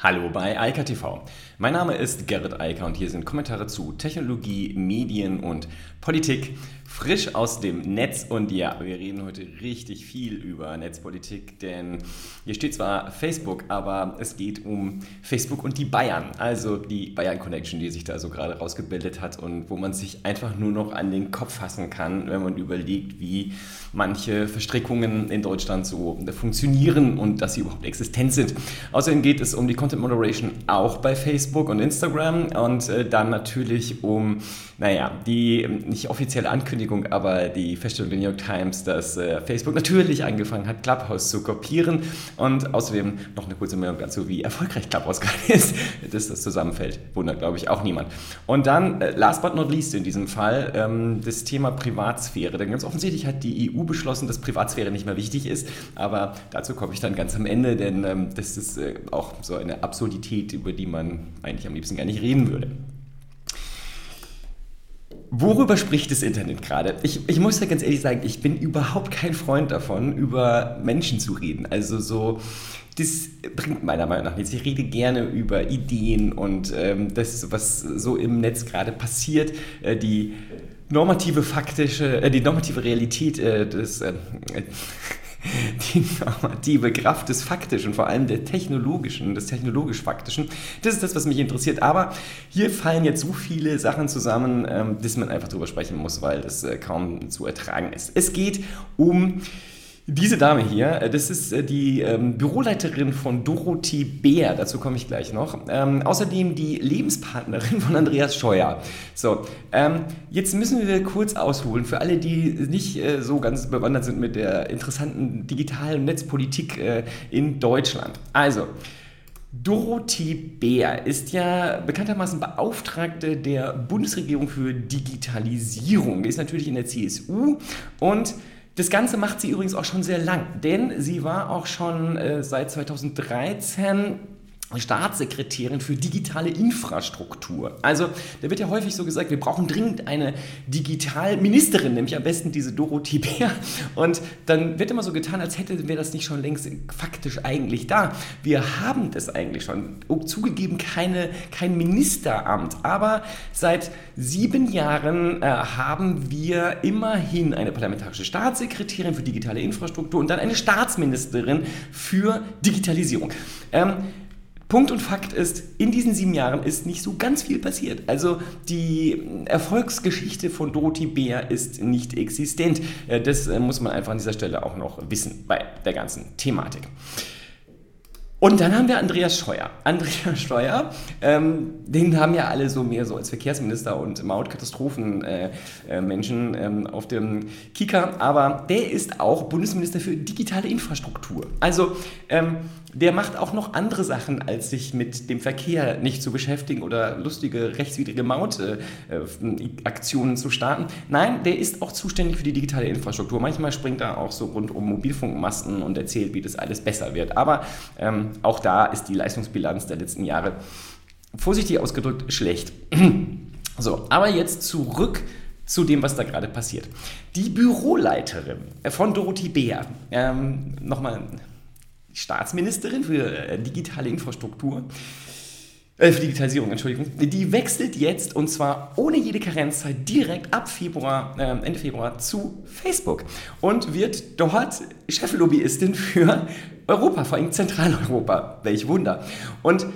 Hallo bei Eika TV. Mein Name ist Gerrit Eiker und hier sind Kommentare zu Technologie, Medien und Politik frisch aus dem Netz. Und ja, wir reden heute richtig viel über Netzpolitik, denn hier steht zwar Facebook, aber es geht um Facebook und die Bayern. Also die Bayern Connection, die sich da so gerade rausgebildet hat und wo man sich einfach nur noch an den Kopf fassen kann, wenn man überlegt, wie manche Verstrickungen in Deutschland so funktionieren und dass sie überhaupt existent sind. Außerdem geht es um die Content Moderation auch bei Facebook und Instagram und äh, dann natürlich um, naja, die nicht offizielle Ankündigung, aber die Feststellung der New York Times, dass äh, Facebook natürlich angefangen hat, Clubhouse zu kopieren und außerdem noch eine kurze Meldung dazu, wie erfolgreich Clubhouse gerade ist, dass das zusammenfällt, wundert glaube ich auch niemand. Und dann, äh, last but not least in diesem Fall, ähm, das Thema Privatsphäre, denn ganz offensichtlich hat die EU beschlossen, dass Privatsphäre nicht mehr wichtig ist, aber dazu komme ich dann ganz am Ende, denn ähm, das ist äh, auch so eine Absurdität, über die man eigentlich am liebsten gar nicht reden würde. Worüber spricht das Internet gerade? Ich, ich muss ja ganz ehrlich sagen, ich bin überhaupt kein Freund davon, über Menschen zu reden. Also so, das bringt meiner Meinung nach nichts. Ich rede gerne über Ideen und ähm, das, was so im Netz gerade passiert, äh, die normative faktische, äh, die normative Realität äh, des äh, die normative Kraft des Faktischen, vor allem der technologischen, des technologisch-faktischen. Das ist das, was mich interessiert. Aber hier fallen jetzt so viele Sachen zusammen, ähm, dass man einfach drüber sprechen muss, weil das äh, kaum zu ertragen ist. Es geht um diese Dame hier, äh, das ist äh, die ähm, Büroleiterin von Dorothee Bär, dazu komme ich gleich noch. Ähm, außerdem die Lebenspartnerin von Andreas Scheuer. So, ähm, jetzt müssen wir kurz ausholen für alle, die nicht äh, so ganz bewandert sind mit der interessanten digitalen Netzpolitik äh, in Deutschland. Also, Dorothee Bär ist ja bekanntermaßen Beauftragte der Bundesregierung für Digitalisierung, ist natürlich in der CSU und das Ganze macht sie übrigens auch schon sehr lang, denn sie war auch schon äh, seit 2013 Staatssekretärin für digitale Infrastruktur. Also, da wird ja häufig so gesagt, wir brauchen dringend eine Digitalministerin, nämlich am besten diese Dorothee Bär. Und dann wird immer so getan, als hätten wir das nicht schon längst faktisch eigentlich da. Wir haben das eigentlich schon. Zugegeben, keine, kein Ministeramt, aber seit sieben Jahren äh, haben wir immerhin eine parlamentarische Staatssekretärin für digitale Infrastruktur und dann eine Staatsministerin für Digitalisierung. Ähm, Punkt und Fakt ist, in diesen sieben Jahren ist nicht so ganz viel passiert. Also die Erfolgsgeschichte von Dorothee Bär ist nicht existent. Äh, das äh, muss man einfach an dieser Stelle auch noch wissen bei der ganzen Thematik. Und dann haben wir Andreas Scheuer. Andreas Scheuer, ähm, den haben ja alle so mehr so als Verkehrsminister und Mautkatastrophenmenschen äh, ähm, auf dem Kika, aber der ist auch Bundesminister für digitale Infrastruktur. Also ähm, der macht auch noch andere Sachen, als sich mit dem Verkehr nicht zu beschäftigen oder lustige rechtswidrige Mautaktionen äh, zu starten. Nein, der ist auch zuständig für die digitale Infrastruktur. Manchmal springt er auch so rund um Mobilfunkmasten und erzählt, wie das alles besser wird. Aber ähm, auch da ist die Leistungsbilanz der letzten Jahre vorsichtig ausgedrückt schlecht. so, aber jetzt zurück zu dem, was da gerade passiert. Die Büroleiterin von Dorothee Beer, ähm, nochmal Staatsministerin für äh, digitale Infrastruktur, äh, für Digitalisierung, Entschuldigung, die wechselt jetzt und zwar ohne jede Karenzzeit direkt ab Februar, äh, Ende Februar zu Facebook und wird dort Cheflobbyistin für Europa, vor allem Zentraleuropa. Welch Wunder. Und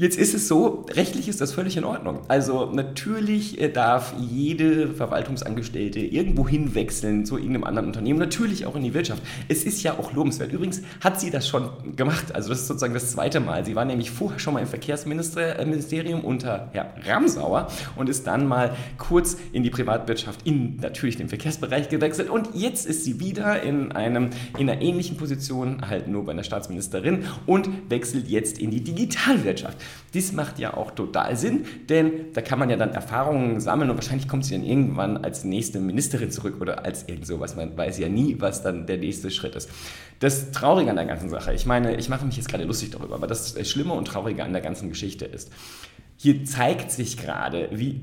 Jetzt ist es so, rechtlich ist das völlig in Ordnung. Also natürlich äh, darf jede Verwaltungsangestellte irgendwo hinwechseln zu irgendeinem anderen Unternehmen, natürlich auch in die Wirtschaft. Es ist ja auch lobenswert. Übrigens hat sie das schon gemacht. Also das ist sozusagen das zweite Mal. Sie war nämlich vorher schon mal im Verkehrsministerium unter Herr Ramsauer und ist dann mal kurz in die Privatwirtschaft, in natürlich den Verkehrsbereich gewechselt. Und jetzt ist sie wieder in, einem, in einer ähnlichen Position, halt nur bei einer Staatsministerin und wechselt jetzt in die Digitalwirtschaft. Dies macht ja auch total Sinn, denn da kann man ja dann Erfahrungen sammeln und wahrscheinlich kommt sie dann irgendwann als nächste Ministerin zurück oder als irgend sowas. Man weiß ja nie, was dann der nächste Schritt ist. Das Traurige an der ganzen Sache, ich meine, ich mache mich jetzt gerade lustig darüber, aber das Schlimme und Traurige an der ganzen Geschichte ist, hier zeigt sich gerade, wie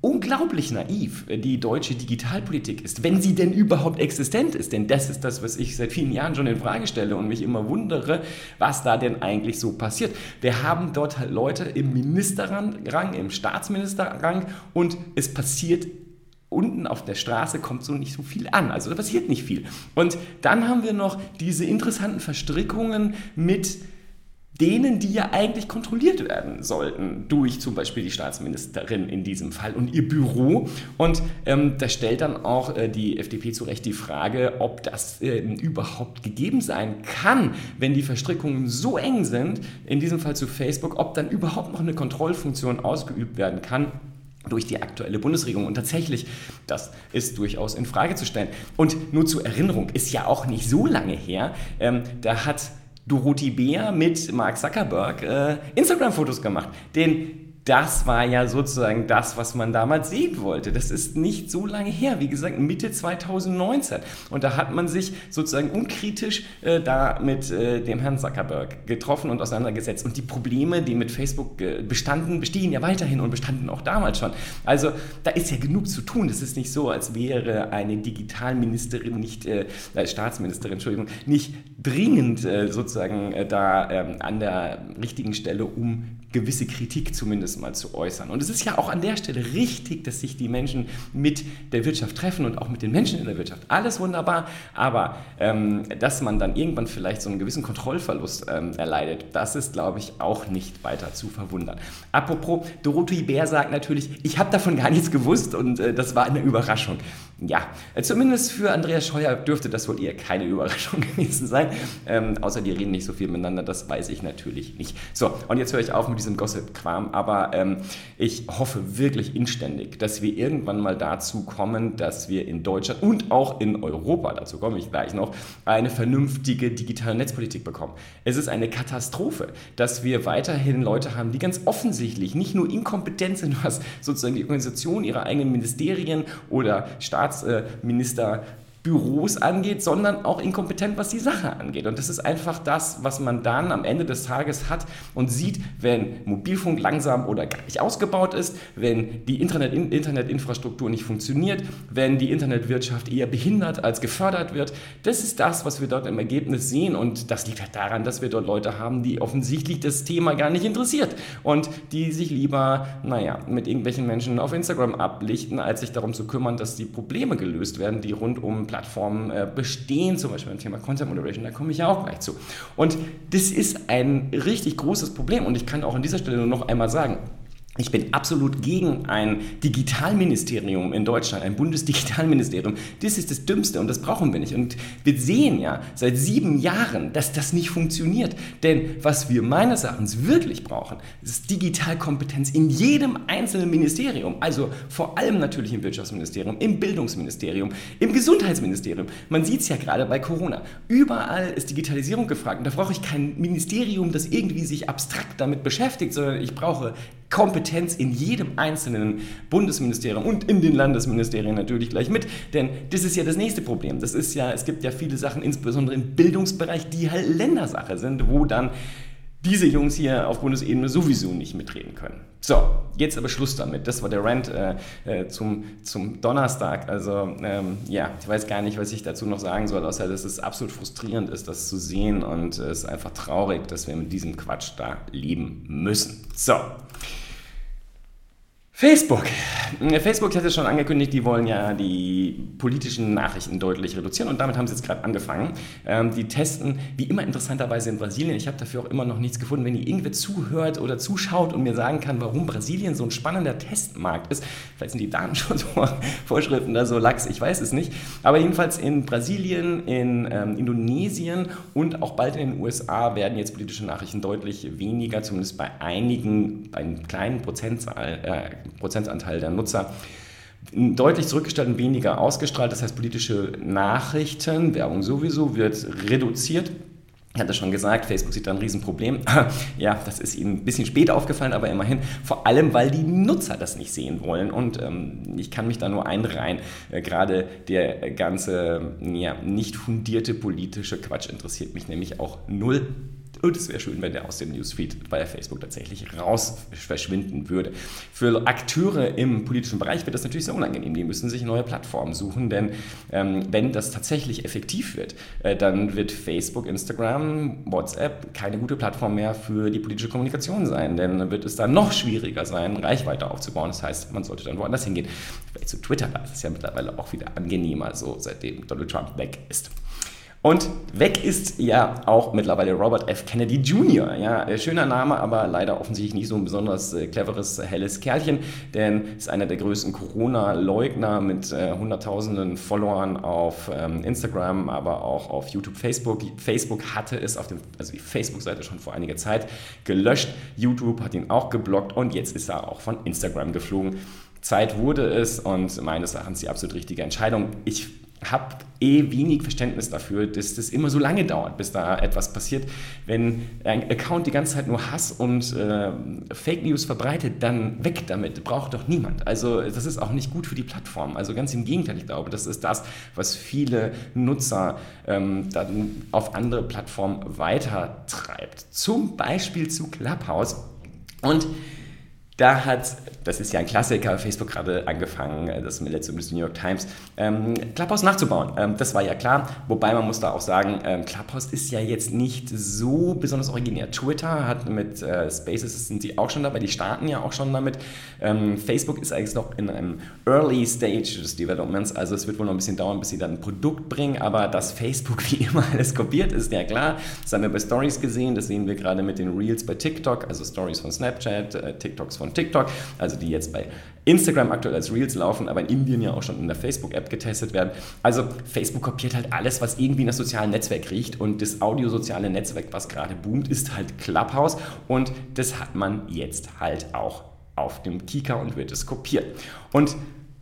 unglaublich naiv die deutsche Digitalpolitik ist, wenn sie denn überhaupt existent ist. Denn das ist das, was ich seit vielen Jahren schon in Frage stelle und mich immer wundere, was da denn eigentlich so passiert. Wir haben dort halt Leute im Ministerrang, im Staatsministerrang und es passiert unten auf der Straße kommt so nicht so viel an. Also da passiert nicht viel. Und dann haben wir noch diese interessanten Verstrickungen mit denen, die ja eigentlich kontrolliert werden sollten durch zum Beispiel die Staatsministerin in diesem Fall und ihr Büro. Und ähm, da stellt dann auch äh, die FDP zu Recht die Frage, ob das äh, überhaupt gegeben sein kann, wenn die Verstrickungen so eng sind, in diesem Fall zu Facebook, ob dann überhaupt noch eine Kontrollfunktion ausgeübt werden kann durch die aktuelle Bundesregierung. Und tatsächlich, das ist durchaus in Frage zu stellen. Und nur zur Erinnerung, ist ja auch nicht so lange her, ähm, da hat Dorothy Beer mit Mark Zuckerberg äh, Instagram-Fotos gemacht. Den das war ja sozusagen das, was man damals sehen wollte. Das ist nicht so lange her, wie gesagt, Mitte 2019. Und da hat man sich sozusagen unkritisch äh, da mit äh, dem Herrn Zuckerberg getroffen und auseinandergesetzt. Und die Probleme, die mit Facebook äh, bestanden, bestehen ja weiterhin und bestanden auch damals schon. Also da ist ja genug zu tun. Es ist nicht so, als wäre eine Digitalministerin nicht, äh, Staatsministerin, Entschuldigung, nicht dringend äh, sozusagen äh, da ähm, an der richtigen Stelle, um gewisse Kritik zumindest mal zu äußern. Und es ist ja auch an der Stelle richtig, dass sich die Menschen mit der Wirtschaft treffen und auch mit den Menschen in der Wirtschaft. Alles wunderbar, aber ähm, dass man dann irgendwann vielleicht so einen gewissen Kontrollverlust ähm, erleidet, das ist, glaube ich, auch nicht weiter zu verwundern. Apropos, Dorothee Bär sagt natürlich, ich habe davon gar nichts gewusst und äh, das war eine Überraschung. Ja, äh, zumindest für Andreas Scheuer dürfte das wohl eher keine Überraschung gewesen sein. Ähm, außer die reden nicht so viel miteinander, das weiß ich natürlich nicht. So, und jetzt höre ich auf mit diesem Gossip-Kram, aber ähm, ich hoffe wirklich inständig, dass wir irgendwann mal dazu kommen, dass wir in Deutschland und auch in Europa, dazu komme ich gleich noch, eine vernünftige digitale Netzpolitik bekommen. Es ist eine Katastrophe, dass wir weiterhin Leute haben, die ganz offensichtlich nicht nur inkompetent sind, was sozusagen die Organisation ihrer eigenen Ministerien oder Staatsminister Büros angeht, sondern auch inkompetent, was die Sache angeht. Und das ist einfach das, was man dann am Ende des Tages hat und sieht, wenn Mobilfunk langsam oder gar nicht ausgebaut ist, wenn die Internet Internetinfrastruktur nicht funktioniert, wenn die Internetwirtschaft eher behindert als gefördert wird. Das ist das, was wir dort im Ergebnis sehen. Und das liegt halt daran, dass wir dort Leute haben, die offensichtlich das Thema gar nicht interessiert und die sich lieber, naja, mit irgendwelchen Menschen auf Instagram ablichten, als sich darum zu kümmern, dass die Probleme gelöst werden, die rund um Plattformen äh, bestehen, zum Beispiel beim Thema Content Moderation, da komme ich ja auch gleich zu. Und das ist ein richtig großes Problem und ich kann auch an dieser Stelle nur noch einmal sagen, ich bin absolut gegen ein Digitalministerium in Deutschland, ein Bundesdigitalministerium. Das ist das Dümmste und das brauchen wir nicht. Und wir sehen ja seit sieben Jahren, dass das nicht funktioniert. Denn was wir meines Erachtens wirklich brauchen, ist Digitalkompetenz in jedem einzelnen Ministerium. Also vor allem natürlich im Wirtschaftsministerium, im Bildungsministerium, im Gesundheitsministerium. Man sieht es ja gerade bei Corona. Überall ist Digitalisierung gefragt. Und da brauche ich kein Ministerium, das irgendwie sich abstrakt damit beschäftigt, sondern ich brauche Kompetenz in jedem einzelnen Bundesministerium und in den Landesministerien natürlich gleich mit. Denn das ist ja das nächste Problem. Das ist ja, es gibt ja viele Sachen, insbesondere im Bildungsbereich, die halt Ländersache sind, wo dann diese Jungs hier auf Bundesebene sowieso nicht mitreden können. So, jetzt aber Schluss damit. Das war der Rant äh, äh, zum, zum Donnerstag. Also ähm, ja, ich weiß gar nicht, was ich dazu noch sagen soll, außer dass es absolut frustrierend ist, das zu sehen und es ist einfach traurig, dass wir mit diesem Quatsch da leben müssen. So. Facebook. Facebook hat es schon angekündigt, die wollen ja die politischen Nachrichten deutlich reduzieren und damit haben sie jetzt gerade angefangen. Ähm, die testen wie immer interessanterweise in Brasilien. Ich habe dafür auch immer noch nichts gefunden. Wenn ihr irgendwer zuhört oder zuschaut und mir sagen kann, warum Brasilien so ein spannender Testmarkt ist, vielleicht sind die Datenschutzvorschriften da so lax, ich weiß es nicht. Aber jedenfalls in Brasilien, in ähm, Indonesien und auch bald in den USA werden jetzt politische Nachrichten deutlich weniger, zumindest bei einigen, bei einem kleinen Prozentzahl. Äh, Prozentanteil der Nutzer deutlich zurückgestellt und weniger ausgestrahlt. Das heißt, politische Nachrichten, Werbung sowieso, wird reduziert. Ich hatte schon gesagt, Facebook sieht da ein Riesenproblem. ja, das ist ihnen ein bisschen spät aufgefallen, aber immerhin. Vor allem, weil die Nutzer das nicht sehen wollen. Und ähm, ich kann mich da nur einreihen. Äh, Gerade der ganze ja, nicht fundierte politische Quatsch interessiert mich nämlich auch null Und es wäre schön, wenn der aus dem Newsfeed bei Facebook tatsächlich raus verschwinden würde. Für Akteure im politischen Bereich wird das natürlich sehr unangenehm. Die müssen sich neue Plattformen suchen, denn ähm, wenn das tatsächlich effektiv wird, äh, dann wird Facebook, Instagram, WhatsApp keine gute Plattform mehr für die politische Kommunikation sein, denn dann wird es dann noch schwieriger sein, Reichweite aufzubauen. Das heißt, man sollte dann woanders hingehen. Vielleicht zu Twitter, das ist ja mittlerweile auch wieder angenehmer, so seitdem Donald Trump weg ist. Und weg ist ja auch mittlerweile Robert F. Kennedy Jr. Ja, äh, schöner Name, aber leider offensichtlich nicht so ein besonders äh, cleveres, helles Kerlchen, denn ist einer der größten Corona-Leugner mit äh, hunderttausenden Followern auf ähm, Instagram, aber auch auf YouTube, Facebook. Facebook hatte es auf dem, also die Facebook-Seite schon vor einiger Zeit gelöscht. YouTube hat ihn auch geblockt und jetzt ist er auch von Instagram geflogen. Zeit wurde es und meines Erachtens die absolut richtige Entscheidung. Ich habe eh wenig Verständnis dafür, dass das immer so lange dauert, bis da etwas passiert. Wenn ein Account die ganze Zeit nur Hass und äh, Fake News verbreitet, dann weg damit. Braucht doch niemand. Also das ist auch nicht gut für die Plattform. Also ganz im Gegenteil, ich glaube, das ist das, was viele Nutzer ähm, dann auf andere Plattformen weitertreibt. Zum Beispiel zu Clubhouse. Und da hat, das ist ja ein Klassiker, Facebook gerade angefangen, äh, das letzte des New York Times, ähm, Clubhouse nachzubauen. Ähm, das war ja klar, wobei man muss da auch sagen, ähm, Clubhouse ist ja jetzt nicht so besonders originär. Twitter hat mit äh, Spaces, sind sie auch schon dabei, die starten ja auch schon damit. Ähm, Facebook ist eigentlich noch in einem Early Stage des Developments, also es wird wohl noch ein bisschen dauern, bis sie dann ein Produkt bringen, aber dass Facebook wie immer alles kopiert, ist ja klar. Das haben wir bei Stories gesehen, das sehen wir gerade mit den Reels bei TikTok, also Stories von Snapchat, äh, TikToks von von TikTok, also die jetzt bei Instagram aktuell als Reels laufen, aber in Indien ja auch schon in der Facebook-App getestet werden. Also Facebook kopiert halt alles, was irgendwie in das soziale Netzwerk riecht und das audiosoziale Netzwerk, was gerade boomt, ist halt Clubhouse und das hat man jetzt halt auch auf dem Kika und wird es kopiert. Und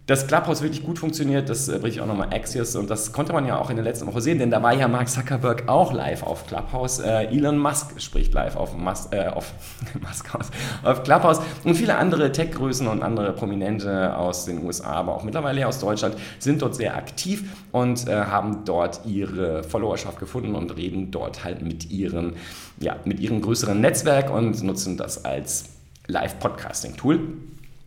dass Clubhouse wirklich gut funktioniert, das äh, bringe ich auch nochmal Axios und das konnte man ja auch in der letzten Woche sehen, denn da war ja Mark Zuckerberg auch live auf Clubhouse. Äh, Elon Musk spricht live auf, Mus äh, auf, Musk aus, auf Clubhouse und viele andere Tech-Größen und andere Prominente aus den USA, aber auch mittlerweile aus Deutschland sind dort sehr aktiv und äh, haben dort ihre Followerschaft gefunden und reden dort halt mit ihren, ja, mit ihrem größeren Netzwerk und nutzen das als Live-Podcasting-Tool.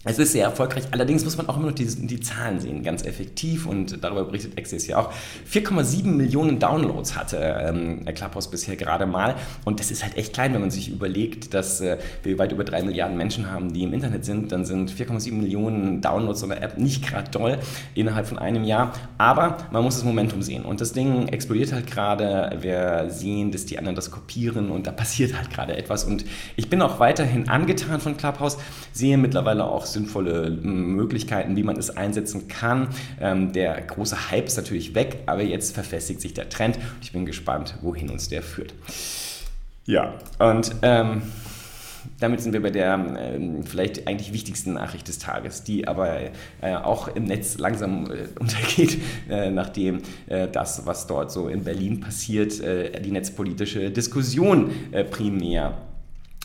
Es ist sehr erfolgreich, allerdings muss man auch immer noch die, die Zahlen sehen, ganz effektiv. Und darüber berichtet Access ja auch. 4,7 Millionen Downloads hatte ähm, Clubhouse bisher gerade mal. Und das ist halt echt klein, wenn man sich überlegt, dass äh, wir weit über 3 Milliarden Menschen haben, die im Internet sind, dann sind 4,7 Millionen Downloads so einer App nicht gerade doll innerhalb von einem Jahr, aber man muss das Momentum sehen. Und das Ding explodiert halt gerade, wir sehen, dass die anderen das kopieren und da passiert halt gerade etwas. Und ich bin auch weiterhin angetan von Clubhouse, sehe mittlerweile auch sinnvolle Möglichkeiten, wie man es einsetzen kann. Ähm, der große Hype ist natürlich weg, aber jetzt verfestigt sich der Trend ich bin gespannt, wohin uns der führt. Ja, und ähm, damit sind wir bei der äh, vielleicht eigentlich wichtigsten Nachricht des Tages, die aber äh, auch im Netz langsam äh, untergeht, äh, nachdem äh, das, was dort so in Berlin passiert, äh, die netzpolitische Diskussion primär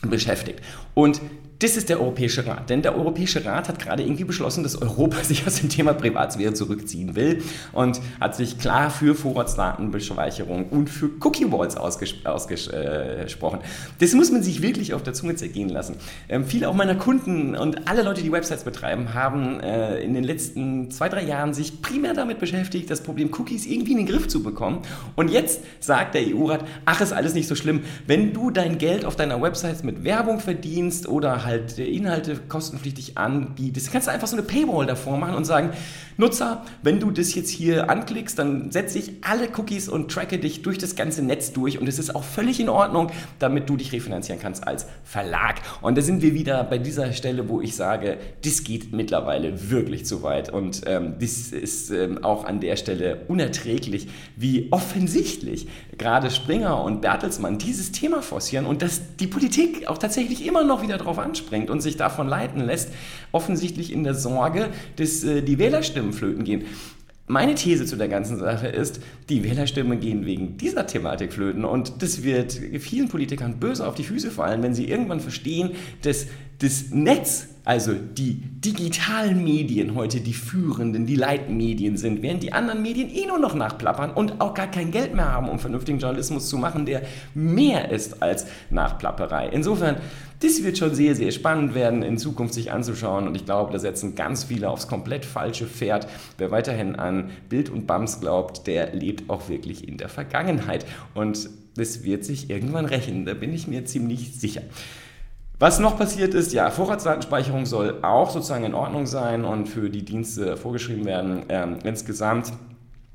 beschäftigt. Und das ist der Europäische Rat. Denn der Europäische Rat hat gerade irgendwie beschlossen, dass Europa sich aus dem Thema Privatsphäre zurückziehen will und hat sich klar für Vorratsdatenbeschweicherung und für Cookie Walls ausges ausgesprochen. Das muss man sich wirklich auf der Zunge zergehen lassen. Ähm, viele auch meiner Kunden und alle Leute, die Websites betreiben, haben äh, in den letzten zwei, drei Jahren sich primär damit beschäftigt, das Problem Cookies irgendwie in den Griff zu bekommen. Und jetzt sagt der EU-Rat, ach, ist alles nicht so schlimm. Wenn du dein Geld auf deiner Website mit Werbung verdienst oder halt Inhalte kostenpflichtig anbietest, kannst du einfach so eine Paywall davor machen und sagen, Nutzer, wenn du das jetzt hier anklickst, dann setze ich alle Cookies und tracke dich durch das ganze Netz durch und es ist auch völlig in Ordnung, damit du dich refinanzieren kannst als Verlag. Und da sind wir wieder bei dieser Stelle, wo ich sage, das geht mittlerweile wirklich zu weit und ähm, das ist ähm, auch an der Stelle unerträglich, wie offensichtlich gerade Springer und Bertelsmann dieses Thema forcieren und dass die Politik auch tatsächlich immer noch wieder darauf anspringt und sich davon leiten lässt, offensichtlich in der Sorge, dass äh, die Wählerstimmen flöten gehen. Meine These zu der ganzen Sache ist, die Wählerstimmen gehen wegen dieser Thematik flöten und das wird vielen Politikern böse auf die Füße fallen, wenn sie irgendwann verstehen, dass das Netz, also die digitalen Medien heute die führenden, die Leitmedien sind, während die anderen Medien eh nur noch nachplappern und auch gar kein Geld mehr haben, um vernünftigen Journalismus zu machen, der mehr ist als Nachplapperei. Insofern, das wird schon sehr, sehr spannend werden, in Zukunft sich anzuschauen und ich glaube, da setzen ganz viele aufs komplett falsche Pferd. Wer weiterhin an Bild und Bams glaubt, der lebt auch wirklich in der Vergangenheit und das wird sich irgendwann rächen, da bin ich mir ziemlich sicher. Was noch passiert ist, ja, Vorratsdatenspeicherung soll auch sozusagen in Ordnung sein und für die Dienste vorgeschrieben werden. Ähm, insgesamt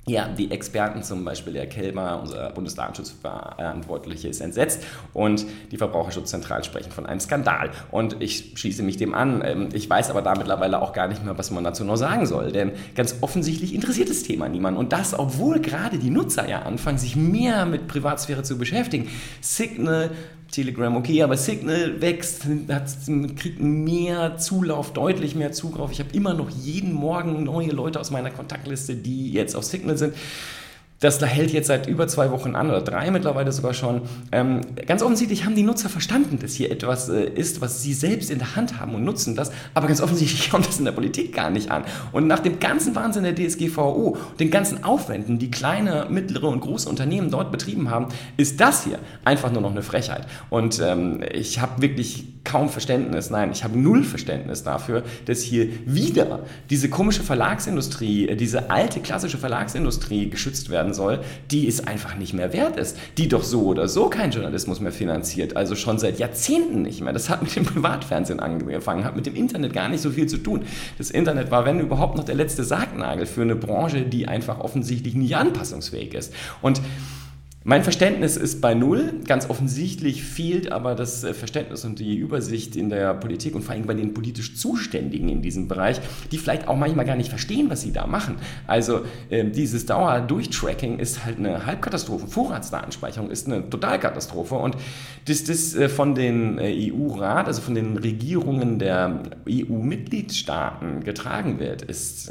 ja, die Experten, zum Beispiel der Kelmer, unser Bundesdatenschutzverantwortliche, ist entsetzt und die Verbraucherschutzzentralen sprechen von einem Skandal. Und ich schließe mich dem an. Ähm, ich weiß aber da mittlerweile auch gar nicht mehr, was man dazu noch sagen soll, denn ganz offensichtlich interessiert das Thema niemand. Und das, obwohl gerade die Nutzer ja anfangen, sich mehr mit Privatsphäre zu beschäftigen. Signal Telegram okay, aber Signal wächst, hat, kriegt mehr Zulauf, deutlich mehr Zugriff. Ich habe immer noch jeden Morgen neue Leute aus meiner Kontaktliste, die jetzt auf Signal sind. Das da hält jetzt seit über zwei Wochen an oder drei mittlerweile sogar schon. Ähm, ganz offensichtlich haben die Nutzer verstanden, dass hier etwas äh, ist, was sie selbst in der Hand haben und nutzen das. Aber ganz offensichtlich kommt das in der Politik gar nicht an. Und nach dem ganzen Wahnsinn der DSGVO, den ganzen Aufwänden, die kleine, mittlere und große Unternehmen dort betrieben haben, ist das hier einfach nur noch eine Frechheit. Und ähm, ich habe wirklich kaum Verständnis, nein, ich habe null Verständnis dafür, dass hier wieder diese komische Verlagsindustrie, äh, diese alte klassische Verlagsindustrie geschützt werden soll, die es einfach nicht mehr wert ist, die doch so oder so keinen Journalismus mehr finanziert, also schon seit Jahrzehnten nicht mehr. Das hat mit dem Privatfernsehen angefangen, hat mit dem Internet gar nicht so viel zu tun. Das Internet war, wenn überhaupt, noch der letzte Sargnagel für eine Branche, die einfach offensichtlich nicht anpassungsfähig ist. Und mein Verständnis ist bei Null. Ganz offensichtlich fehlt aber das äh, Verständnis und die Übersicht in der Politik und vor allem bei den politisch Zuständigen in diesem Bereich, die vielleicht auch manchmal gar nicht verstehen, was sie da machen. Also äh, dieses Dauerdurchtracking ist halt eine Halbkatastrophe. Vorratsdatenspeicherung ist eine Totalkatastrophe. Und dass das äh, von den äh, EU-Rat, also von den Regierungen der EU-Mitgliedstaaten getragen wird, ist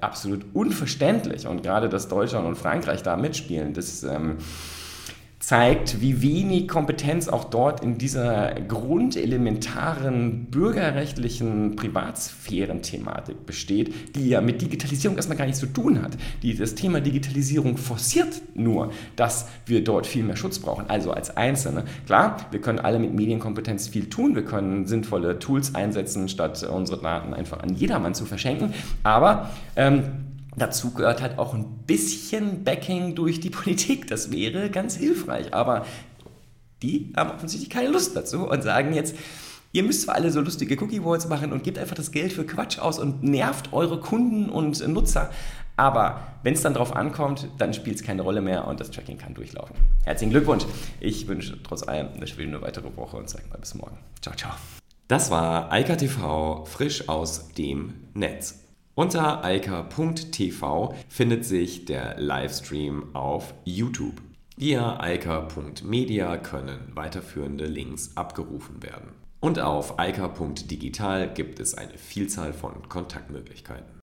absolut unverständlich. Und gerade, dass Deutschland und Frankreich da mitspielen, das ähm, zeigt, wie wenig Kompetenz auch dort in dieser grundelementaren bürgerrechtlichen Privatsphären-Thematik besteht, die ja mit Digitalisierung erstmal gar nichts zu tun hat. Die, das Thema Digitalisierung forciert nur, dass wir dort viel mehr Schutz brauchen, also als Einzelne. Klar, wir können alle mit Medienkompetenz viel tun, wir können sinnvolle Tools einsetzen, statt unsere Daten einfach an jedermann zu verschenken, aber ähm, Dazu gehört halt auch ein bisschen Backing durch die Politik. Das wäre ganz hilfreich. Aber die haben offensichtlich keine Lust dazu und sagen jetzt, ihr müsst zwar alle so lustige Cookie Walls machen und gebt einfach das Geld für Quatsch aus und nervt eure Kunden und Nutzer. Aber wenn es dann drauf ankommt, dann spielt es keine Rolle mehr und das Tracking kann durchlaufen. Herzlichen Glückwunsch. Ich wünsche trotz allem eine schöne weitere Woche und sage mal bis morgen. Ciao, ciao. Das war Eika TV frisch aus dem Netz. Unter alka.tv findet sich der Livestream auf YouTube. Via alka.media können weiterführende Links abgerufen werden. Und auf alka.digital gibt es eine Vielzahl von Kontaktmöglichkeiten.